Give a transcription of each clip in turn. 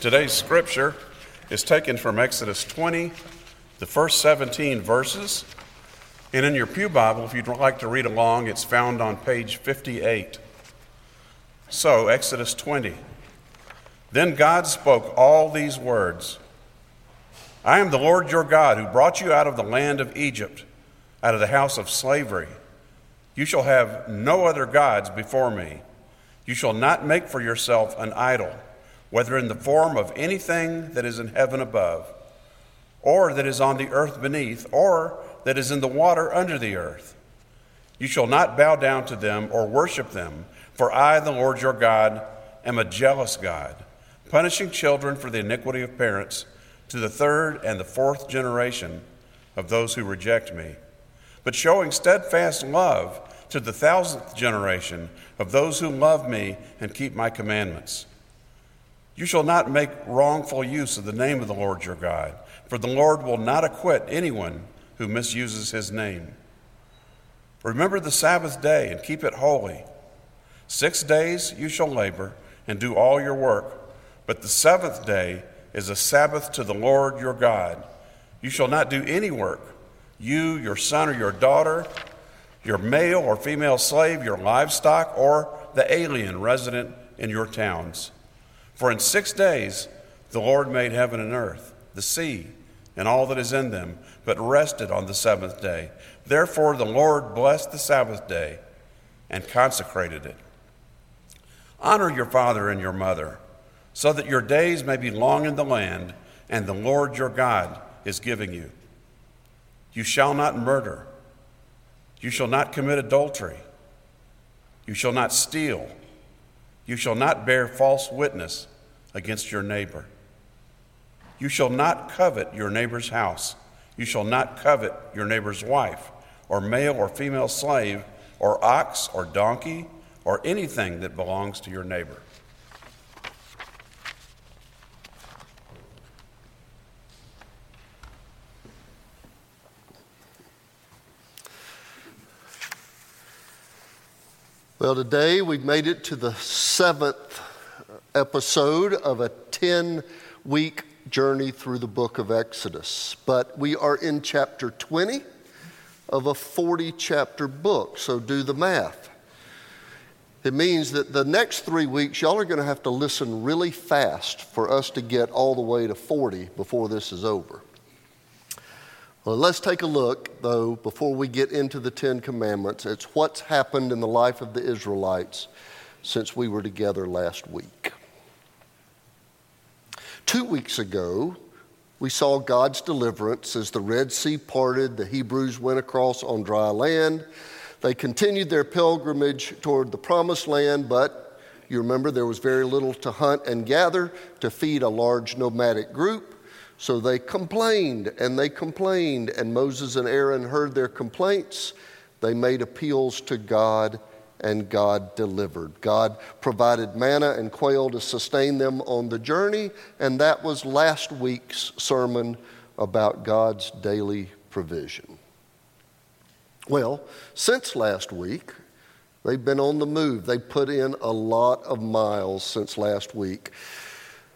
Today's scripture is taken from Exodus 20, the first 17 verses. And in your Pew Bible, if you'd like to read along, it's found on page 58. So, Exodus 20. Then God spoke all these words I am the Lord your God who brought you out of the land of Egypt, out of the house of slavery. You shall have no other gods before me. You shall not make for yourself an idol whether in the form of anything that is in heaven above, or that is on the earth beneath, or that is in the water under the earth. You shall not bow down to them or worship them, for I, the Lord your God, am a jealous God, punishing children for the iniquity of parents to the third and the fourth generation of those who reject me, but showing steadfast love to the thousandth generation of those who love me and keep my commandments. You shall not make wrongful use of the name of the Lord your God, for the Lord will not acquit anyone who misuses his name. Remember the Sabbath day and keep it holy. Six days you shall labor and do all your work, but the seventh day is a Sabbath to the Lord your God. You shall not do any work, you, your son or your daughter, your male or female slave, your livestock, or the alien resident in your towns. For in six days the Lord made heaven and earth, the sea, and all that is in them, but rested on the seventh day. Therefore the Lord blessed the Sabbath day and consecrated it. Honor your father and your mother, so that your days may be long in the land, and the Lord your God is giving you. You shall not murder. You shall not commit adultery. You shall not steal. You shall not bear false witness against your neighbor. You shall not covet your neighbor's house. You shall not covet your neighbor's wife, or male or female slave, or ox or donkey, or anything that belongs to your neighbor. Well, today we've made it to the seventh episode of a 10 week journey through the book of Exodus. But we are in chapter 20 of a 40 chapter book, so do the math. It means that the next three weeks, y'all are going to have to listen really fast for us to get all the way to 40 before this is over. Well, let's take a look, though, before we get into the Ten Commandments. It's what's happened in the life of the Israelites since we were together last week. Two weeks ago, we saw God's deliverance as the Red Sea parted, the Hebrews went across on dry land. They continued their pilgrimage toward the promised land, but you remember there was very little to hunt and gather to feed a large nomadic group. So they complained and they complained, and Moses and Aaron heard their complaints. They made appeals to God and God delivered. God provided manna and quail to sustain them on the journey, and that was last week's sermon about God's daily provision. Well, since last week, they've been on the move. They put in a lot of miles since last week.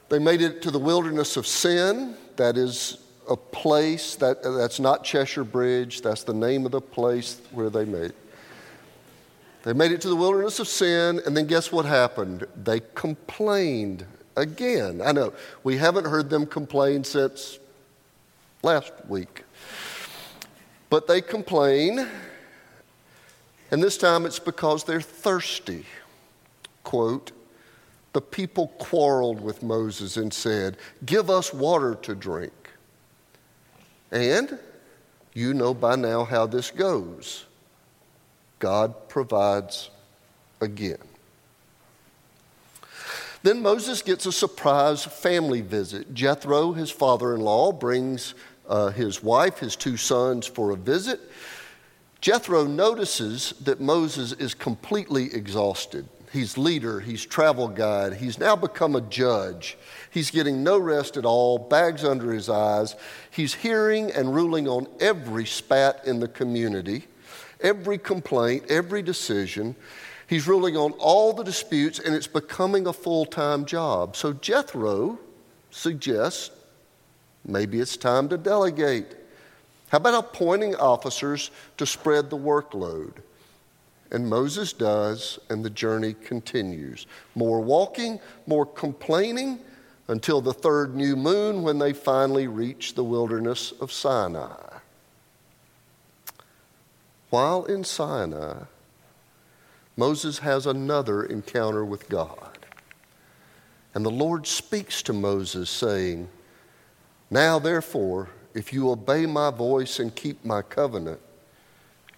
They made it to the wilderness of sin, that is a place that that's not Cheshire Bridge, that's the name of the place where they made it. They made it to the wilderness of sin, and then guess what happened? They complained again. I know we haven't heard them complain since last week, but they complain, and this time it's because they're thirsty. Quote, the people quarreled with Moses and said, Give us water to drink. And you know by now how this goes. God provides again. Then Moses gets a surprise family visit. Jethro, his father in law, brings uh, his wife, his two sons, for a visit. Jethro notices that Moses is completely exhausted. He's leader, he's travel guide, he's now become a judge. He's getting no rest at all, bags under his eyes. He's hearing and ruling on every spat in the community, every complaint, every decision. He's ruling on all the disputes, and it's becoming a full time job. So Jethro suggests maybe it's time to delegate. How about appointing officers to spread the workload? And Moses does, and the journey continues. More walking, more complaining, until the third new moon when they finally reach the wilderness of Sinai. While in Sinai, Moses has another encounter with God. And the Lord speaks to Moses, saying, Now therefore, if you obey my voice and keep my covenant,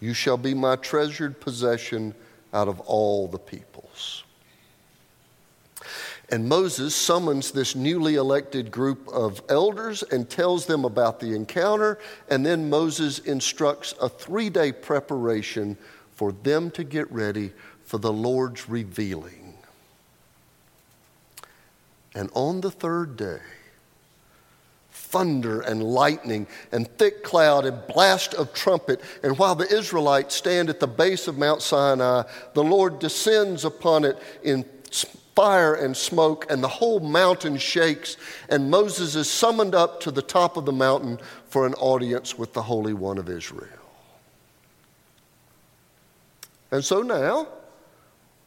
you shall be my treasured possession out of all the peoples. And Moses summons this newly elected group of elders and tells them about the encounter. And then Moses instructs a three day preparation for them to get ready for the Lord's revealing. And on the third day, thunder and lightning and thick cloud and blast of trumpet. And while the Israelites stand at the base of Mount Sinai, the Lord descends upon it in fire and smoke, and the whole mountain shakes. And Moses is summoned up to the top of the mountain for an audience with the Holy One of Israel. And so now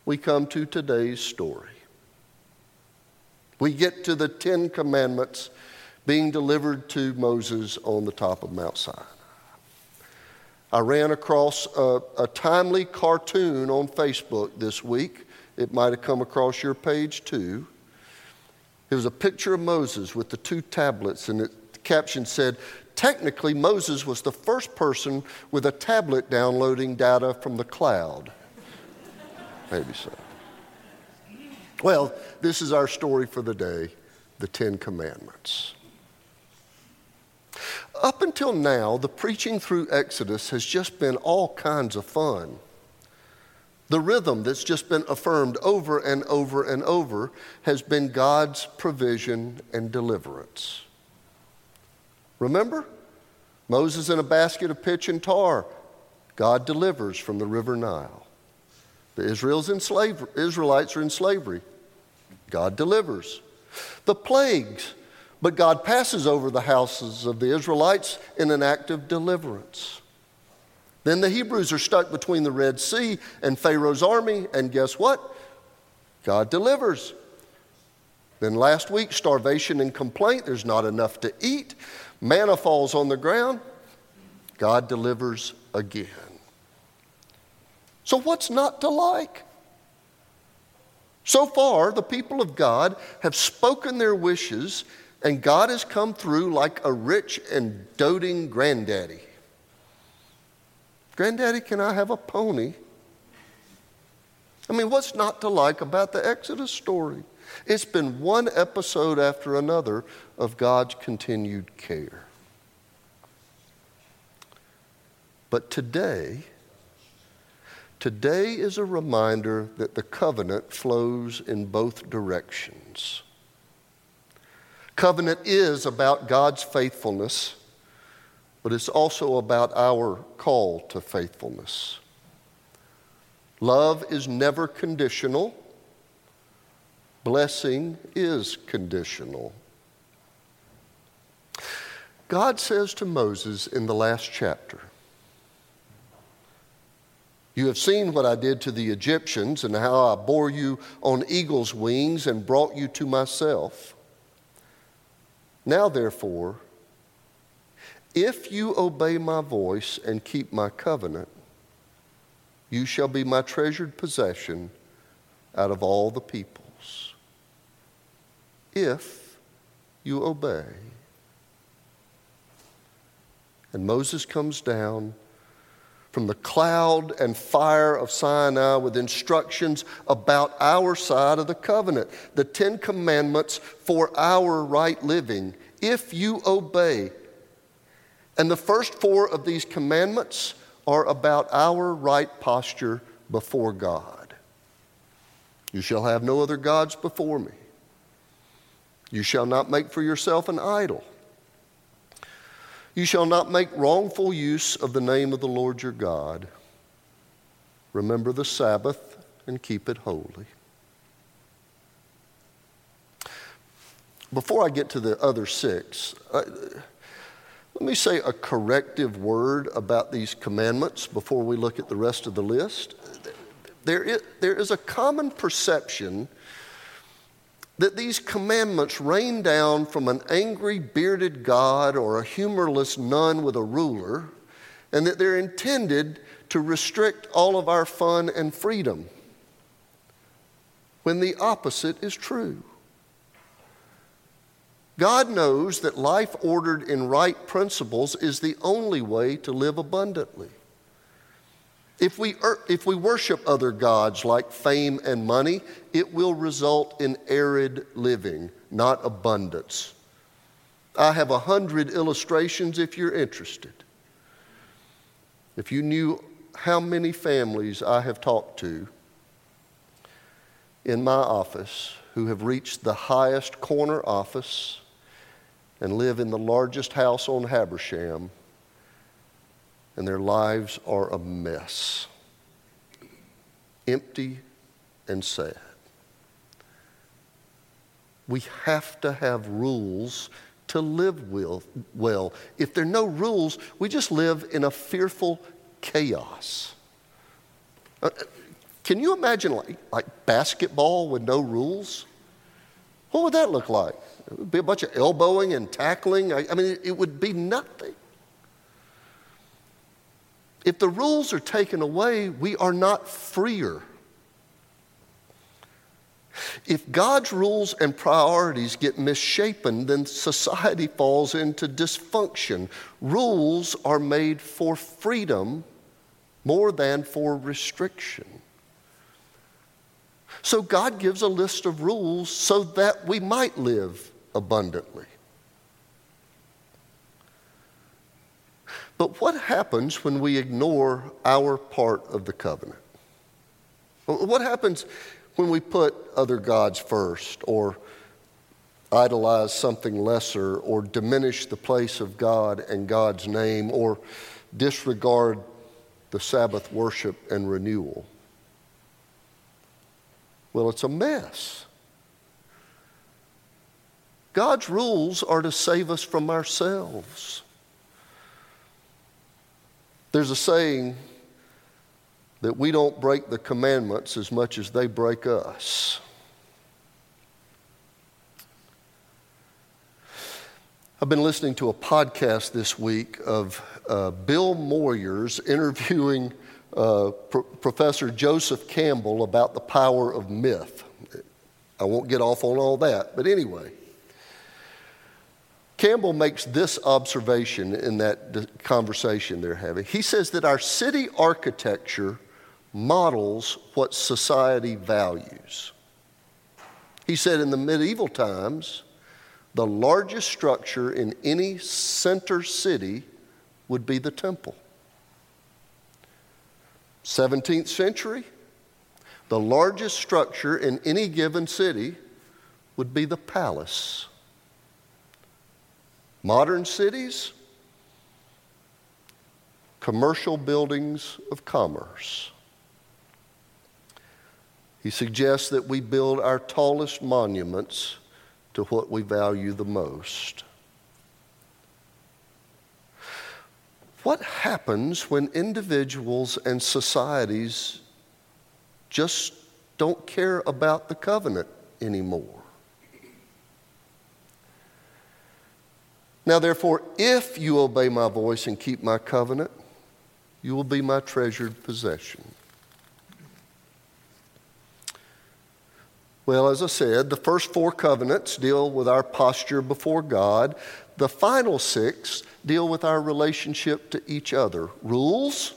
we come to today's story. We get to the Ten Commandments being delivered to Moses on the top of Mount Sinai. I ran across a, a, timely cartoon on Facebook this week. It might have come across your page too. It was a picture of Moses with the two tablets, and it, the caption said, Technically, Moses was the first person with a tablet downloading data from the cloud. Maybe so. Well, this is our story for the day the Ten Commandments. Up until now, the preaching through Exodus has just been all kinds of fun. The rhythm that's just been affirmed over and over and over has been God's provision and deliverance. Remember? Moses in a basket of pitch and tar. God delivers from the river Nile. The Israel's in slavery, Israelites are in slavery. God delivers. The plagues but God passes over the houses of the Israelites in an act of deliverance. Then the Hebrews are stuck between the Red Sea and Pharaoh's army, and guess what? God delivers. Then last week, starvation and complaint, there's not enough to eat. Manna falls on the ground. God delivers again. So, what's not to like? So far, the people of God have spoken their wishes and God has come through like a rich and doting granddaddy. Granddaddy, can I have a pony? I mean, what's not to like about the Exodus story? It's been one episode after another of God's continued care. But today, today is a reminder that the covenant flows in both directions. Covenant is about God's faithfulness, but it's also about our call to faithfulness. Love is never conditional, blessing is conditional. God says to Moses in the last chapter, You have seen what I did to the Egyptians and how I bore you on eagle's wings and brought you to myself. Now, therefore, if you obey my voice and keep my covenant, you shall be my treasured possession out of all the peoples. If you obey. And Moses comes down from the cloud and fire of Sinai with instructions about our side of the covenant, the Ten Commandments for our right living, if you obey. And the first four of these commandments are about our right posture before God. You shall have no other gods before me. You shall not make for yourself an idol. You shall not make wrongful use of the name of the Lord your God. Remember the Sabbath and keep it holy. Before I get to the other six, uh, let me say a corrective word about these commandments before we look at the rest of the list. There is, there is a common perception that these commandments rain down from an angry, bearded God or a humorless nun with a ruler, and that they're intended to restrict all of our fun and freedom, when the opposite is true. God knows that life ordered in right principles is the only way to live abundantly. If we, er, if we worship other gods like fame and money, it will result in arid living, not abundance. I have a hundred illustrations if you're interested. If you knew how many families I have talked to in my office who have reached the highest corner office and live in the largest house on Habersham and their lives are a mess empty and sad. We have to have rules to live with well. If there are no rules, we just live in a fearful chaos. Uh, can you imagine like, like basketball with no rules? What would that look like? It would be a bunch of elbowing and tackling. I, I mean, it, it would be nothing. If the rules are taken away, we are not freer. If God's rules and priorities get misshapen, then society falls into dysfunction. Rules are made for freedom more than for restriction. So God gives a list of rules so that we might live abundantly. But what happens when we ignore our part of the covenant? What happens when we put other gods first or idolize something lesser or diminish the place of God and God's name or disregard the Sabbath worship and renewal? Well, it's a mess. God's rules are to save us from ourselves. There's a saying that we don't break the commandments as much as they break us. I've been listening to a podcast this week of uh, Bill Moyers interviewing uh, Pro- Professor Joseph Campbell about the power of myth. I won't get off on all that, but anyway. Campbell makes this observation in that conversation they're having. He says that our city architecture models what society values. He said in the medieval times, the largest structure in any center city would be the temple. 17th century, the largest structure in any given city would be the palace. Modern cities, commercial buildings of commerce. He suggests that we build our tallest monuments to what we value the most. What happens when individuals and societies just don't care about the covenant anymore? Now, therefore, if you obey my voice and keep my covenant, you will be my treasured possession. Well, as I said, the first four covenants deal with our posture before God. The final six deal with our relationship to each other rules,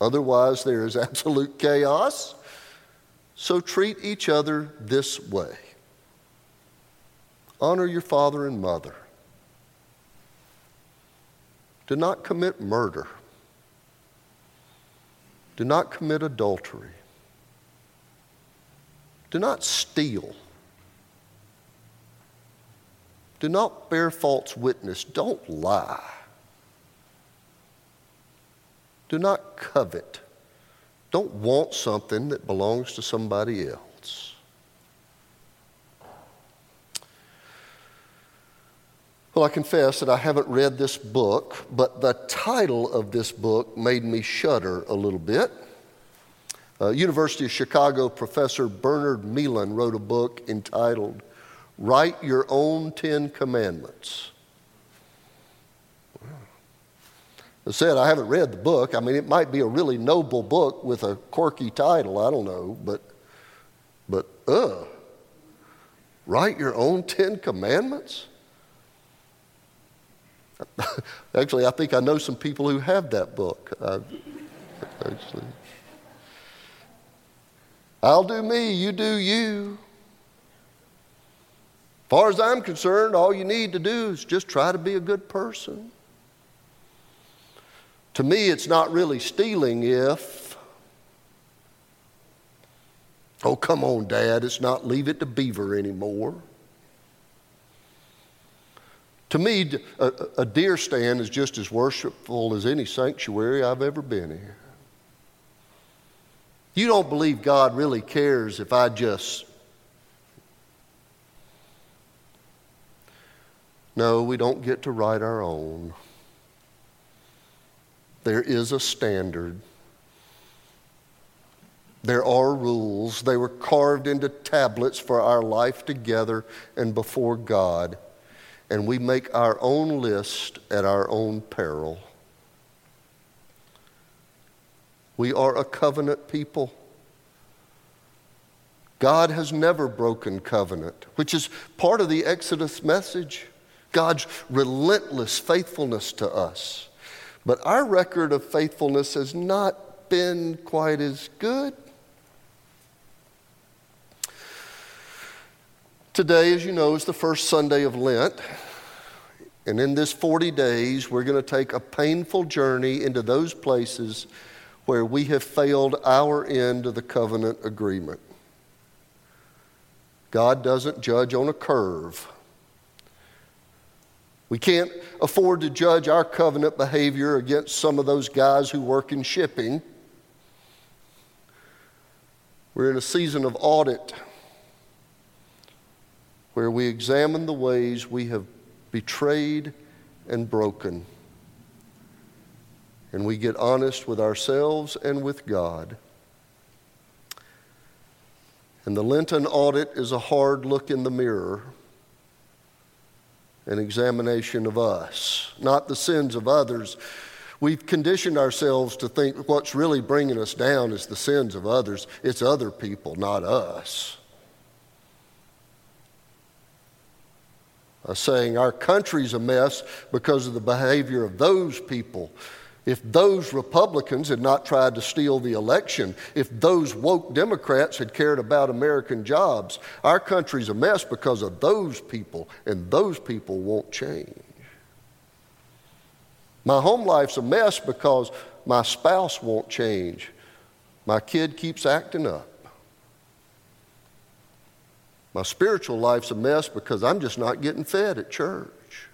Otherwise, there is absolute chaos. So treat each other this way honor your father and mother. Do not commit murder. Do not commit adultery. Do not steal. Do not bear false witness. Don't lie. Do not covet. Don't want something that belongs to somebody else. Well, I confess that I haven't read this book, but the title of this book made me shudder a little bit. Uh, University of Chicago professor Bernard Meehan wrote a book entitled Write Your Own Ten Commandments. I said, I haven't read the book. I mean, it might be a really noble book with a quirky title. I don't know. But, but, uh, write your own Ten Commandments? actually, I think I know some people who have that book. I, actually, I'll do me, you do you. As far as I'm concerned, all you need to do is just try to be a good person. To me, it's not really stealing if, oh, come on, Dad, it's not leave it to Beaver anymore. To me, a, a deer stand is just as worshipful as any sanctuary I've ever been in. You don't believe God really cares if I just No, we don't get to write our own. There is a standard. There are rules. They were carved into tablets for our life together and before God. And we make our own list at our own peril. We are a covenant people. God has never broken covenant, which is part of the Exodus message. God's relentless faithfulness to us. But our record of faithfulness has not been quite as good. Today, as you know, is the first Sunday of Lent. And in this 40 days, we're going to take a painful journey into those places where we have failed our end of the covenant agreement. God doesn't judge on a curve. We can't afford to judge our covenant behavior against some of those guys who work in shipping. We're in a season of audit where we examine the ways we have betrayed and broken. And we get honest with ourselves and with God. And the Lenten audit is a hard look in the mirror an examination of us, not the sins of others. We've conditioned ourselves to think what's really bringing us down is the sins of others. It's other people, not us. Uh, saying our country's a mess because of the behavior of those people. If those Republicans had not tried to steal the election, if those woke Democrats had cared about American jobs, our country's a mess because of those people, and those people won't change. My home life's a mess because my spouse won't change. My kid keeps acting up. My spiritual life's a mess because I'm just not getting fed at church.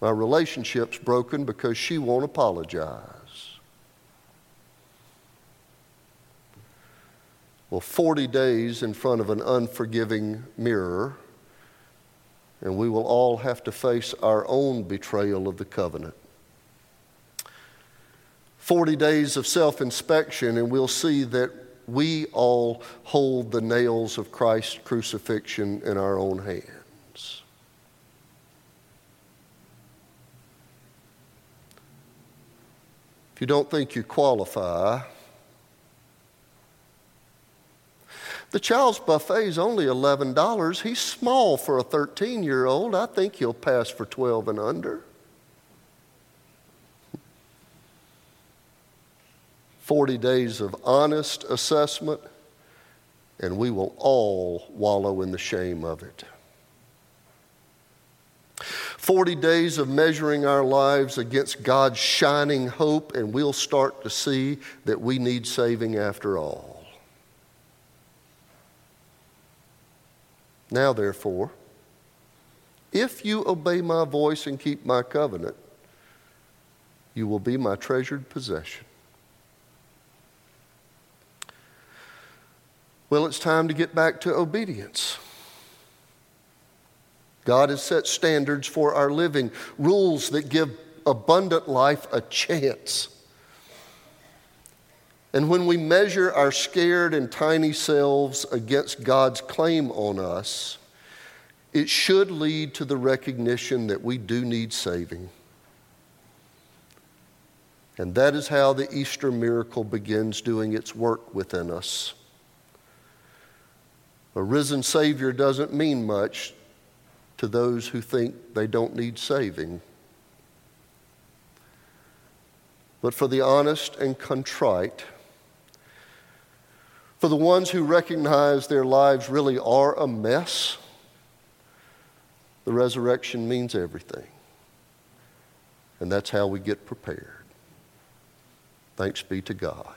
My relationship's broken because she won't apologize. Well, 40 days in front of an unforgiving mirror, and we will all have to face our own betrayal of the covenant. 40 days of self inspection, and we'll see that we all hold the nails of Christ's crucifixion in our own hands. If you don't think you qualify, the child's buffet is only $11. He's small for a 13 year old. I think he'll pass for 12 and under. 40 days of honest assessment, and we will all wallow in the shame of it. 40 days of measuring our lives against God's shining hope, and we'll start to see that we need saving after all. Now, therefore, if you obey my voice and keep my covenant, you will be my treasured possession. Well, it's time to get back to obedience. God has set standards for our living, rules that give abundant life a chance. And when we measure our scared and tiny selves against God's claim on us, it should lead to the recognition that we do need saving. And that is how the Easter miracle begins doing its work within us. A risen Savior doesn't mean much to those who think they don't need saving. But for the honest and contrite, for the ones who recognize their lives really are a mess, the resurrection means everything. And that's how we get prepared. Thanks be to God.